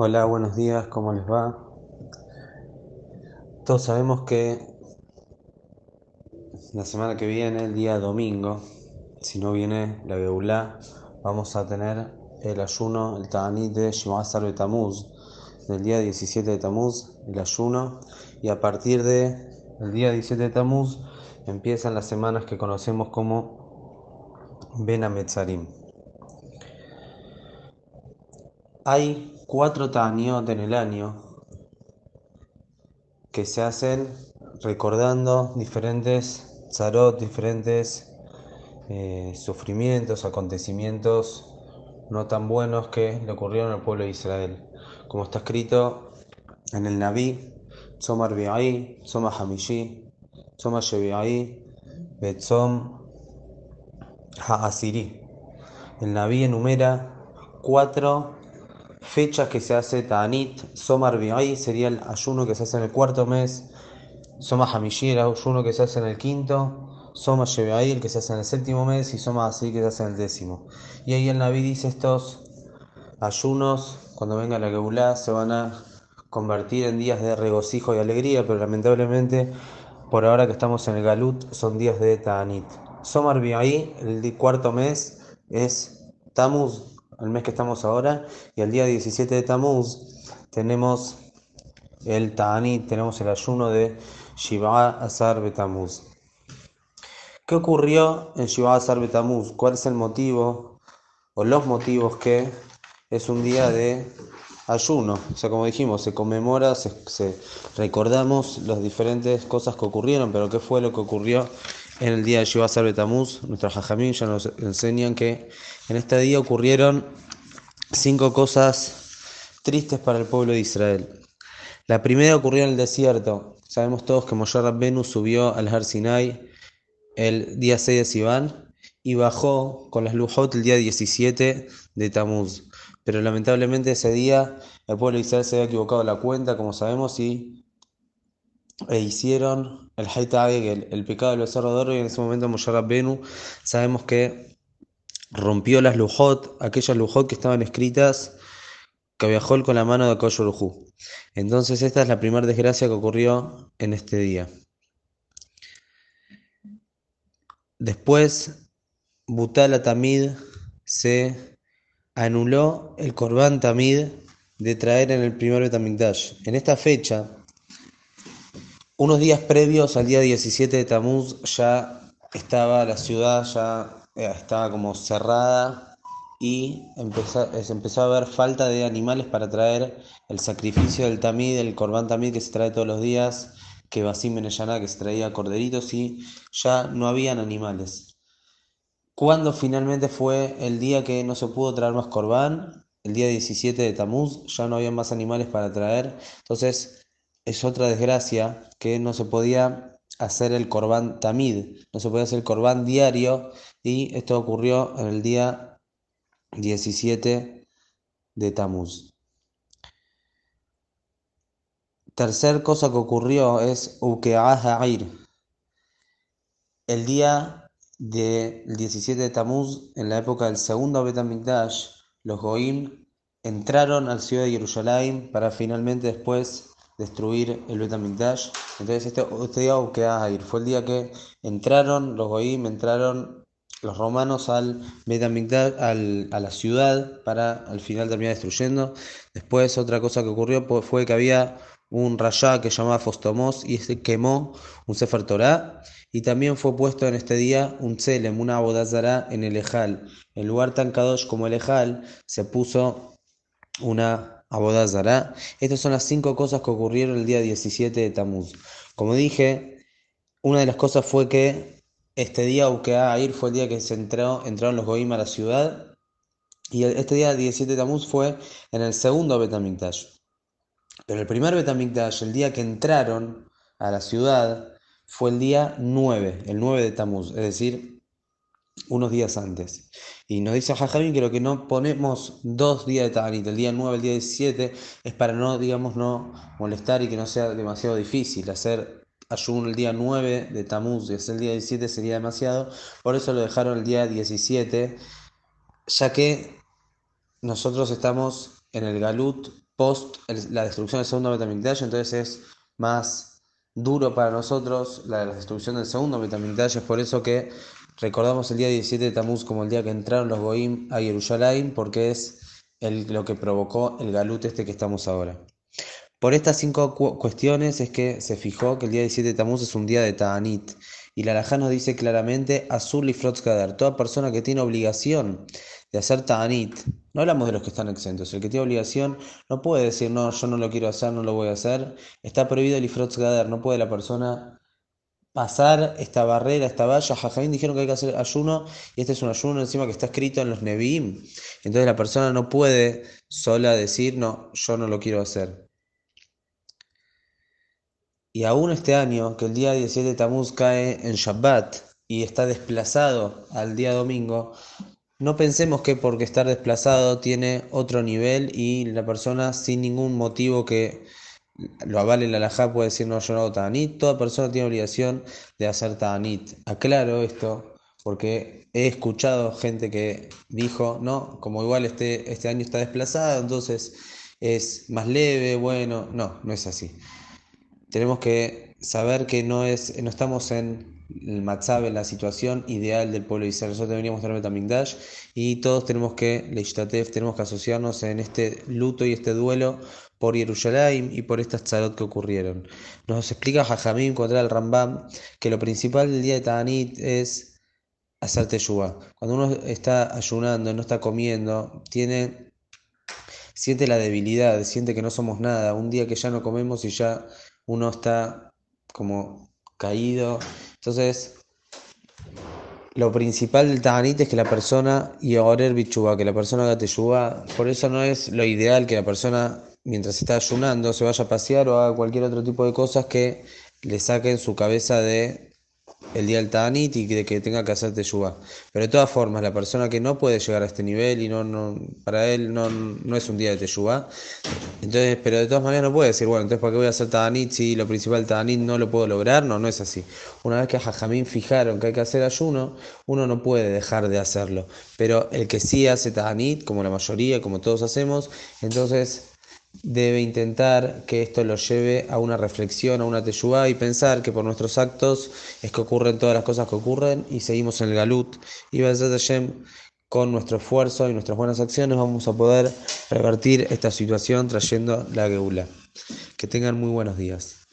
Hola, buenos días, ¿cómo les va? Todos sabemos que la semana que viene, el día domingo, si no viene la Beulá, vamos a tener el ayuno, el Ta'anit de Shimazar de Tamuz, del día 17 de Tamuz, el ayuno, y a partir de el día 17 de Tamuz empiezan las semanas que conocemos como Ben Ametzarim. Hay cuatro Ta'aniot en el año que se hacen recordando diferentes tzarot, diferentes eh, sufrimientos, acontecimientos no tan buenos que le ocurrieron al pueblo de Israel. Como está escrito en el Naví, Tzomar Bi'ai, Tzomar Hamishi, Shebi'ai, Betzom Ha'asiri. El Naví enumera cuatro fechas que se hace Ta'anit, Somar Bi'ai sería el ayuno que se hace en el cuarto mes, Soma Hamishi el ayuno que se hace en el quinto, Soma Shebe'ai el que se hace en el séptimo mes y Soma Así que se hace en el décimo. Y ahí el Naví dice estos ayunos, cuando venga la Geulá, se van a convertir en días de regocijo y alegría, pero lamentablemente por ahora que estamos en el Galut son días de Ta'anit. Somar Bi'ai, el cuarto mes, es Tamuz, el mes que estamos ahora, y el día 17 de Tamuz tenemos el Ta'anit, tenemos el ayuno de Shiva Azar Betamuz. ¿Qué ocurrió en Shiva Azar Betamuz? ¿Cuál es el motivo o los motivos que es un día de ayuno? O sea, como dijimos, se conmemora, se, recordamos las diferentes cosas que ocurrieron, pero ¿qué fue lo que ocurrió en el día de Shiva Azar Betamuz? Nuestros hajamim ya nos enseñan que en este día ocurrieron cinco cosas tristes para el pueblo de Israel. La primera ocurrió en el desierto. Sabemos todos que Moshe Rabbenu subió al Har Sinai el día 6 de Sivan y bajó con las Lujot el día 17 de Tamuz. Pero lamentablemente ese día el pueblo de Israel se había equivocado la cuenta, como sabemos, y e hicieron el Haitageg, el, el pecado del becerro de y en ese momento Moshe Rabbenu sabemos que rompió las Lujot, aquellas Lujot que estaban escritas que viajó con la mano de Koyorujú. Entonces esta es la primera desgracia que ocurrió en este día. Después, Butala Tamid se anuló el Korban Tamid de traer en el primer Betamigdash. En esta fecha, unos días previos al día 17 de Tamuz, ya estaba la ciudad, ya estaba como cerrada y empezó, se empezó a ver falta de animales para traer el sacrificio del tamid, el corbán tamid que se trae todos los días, que Basim Beneyana, que se traía corderitos y ya no habían animales. Cuando finalmente fue el día que no se pudo traer más corbán, el día 17 de Tamuz, ya no había más animales para traer. Entonces es otra desgracia que no se podía hacer el corbán tamid, no se podía hacer el corbán diario y esto ocurrió en el día 17 de Tamuz. Tercer cosa que ocurrió es Uke'ah El día del 17 de Tamuz, en la época del segundo Betamikdash, los Goim entraron al ciudad de Jerusalén para finalmente después destruir el Betamikdash. Entonces este, este día fue el día que entraron los Goim, entraron los romanos al al, a la ciudad para al final terminar destruyendo. Después otra cosa que ocurrió fue que había un rayá que llamaba Fostomos y este quemó un Sefer Torah y también fue puesto en este día un tzelem, una abodazara en el Ejal. En lugar tan kadosh como el Ejal se puso una abodazara. Estas son las cinco cosas que ocurrieron el día 17 de Tamuz. Como dije, una de las cosas fue que este día ir fue el día que se entró, entraron los Goim a la ciudad. Y este día 17 de Tamuz fue en el segundo Betamikdash. Pero el primer Betamikdash, el día que entraron a la ciudad, fue el día 9, el 9 de Tamuz, es decir, unos días antes. Y nos dice Jajamín que lo que no ponemos dos días de Tanit, el día 9, el día 17, es para no, digamos, no molestar y que no sea demasiado difícil. Hacer ayuno el día 9 de Tamuz y es el día 17 sería demasiado, por eso lo dejaron el día 17, ya que nosotros estamos en el Galut post la destrucción del segundo Betamigdash, entonces es más duro para nosotros la, destrucción del segundo Betamigdash, es por eso que recordamos el día 17 de Tamuz como el día que entraron los Goim a Jerusalén, porque es lo que provocó el Galut este que estamos ahora. Por estas cinco cuestiones es que se fijó que el día 17 de Tamuz es un día de Ta'anit. Y la Alajá nos dice claramente, Azul y Frotzkader, toda persona que tiene obligación de hacer Ta'anit, no hablamos de los que están exentos, el que tiene obligación no puede decir, no, yo no lo quiero hacer, no lo voy a hacer. Está prohibido el Ifrotzkader, no puede la persona pasar esta barrera, esta valla. Jajamín dijeron que hay que hacer ayuno y este es un ayuno encima que está escrito en los Nevi'im. Entonces la persona no puede sola decir, no, yo no lo quiero hacer. Y aún este año, que el día 17 de Tamuz cae en Shabbat y está desplazado al día domingo, no pensemos que porque estar desplazado tiene otro nivel y la persona sin ningún motivo que lo avale la alajá puede decir no, yo no hago ta'anit. Toda persona tiene obligación de hacer ta'anit. Aclaro esto porque he escuchado gente que dijo, no, como igual este, este año está desplazado, entonces es más leve, bueno, no, no es así tenemos que saber que no, es, no estamos en el Matzab, en la situación ideal del pueblo de Israel. Nosotros deberíamos tener Betamigdash y todos tenemos que, Leishtatef, tenemos que asociarnos en este luto y este duelo por Jerusalén y por estas tzarot que ocurrieron. Nos explica Jajamim contra el Rambam que lo principal del día de Ta'anit es hacer teshuvah. Cuando uno está ayunando, no está comiendo, tiene siente la debilidad, siente que no somos nada. Un día que ya no comemos y ya uno está como caído. Entonces, lo principal del Ta'anit es que la persona, y orer bichuba, que la persona haga teshuva, por eso no es lo ideal que la persona, mientras está ayunando, se vaya a pasear o haga cualquier otro tipo de cosas que le saquen su cabeza de el día del Ta'anit y de que tenga que hacer Teshuvah. Pero de todas formas, la persona que no puede llegar a este nivel y no, no para él no, no es un día de Teshuvah, entonces, pero de todas maneras no puede decir, bueno, entonces ¿para qué voy a hacer Ta'anit si lo principal Ta'anit no lo puedo lograr? No, no es así. Una vez que a Jajamín fijaron que hay que hacer ayuno, uno no puede dejar de hacerlo. Pero el que sí hace Ta'anit, como la mayoría, como todos hacemos, entonces debe intentar que esto lo lleve a una reflexión, a una teyubá y pensar que por nuestros actos es que ocurren todas las cosas que ocurren y seguimos en el galut. Y Hashem, con nuestro esfuerzo y nuestras buenas acciones vamos a poder revertir esta situación trayendo la geula. Que tengan muy buenos días.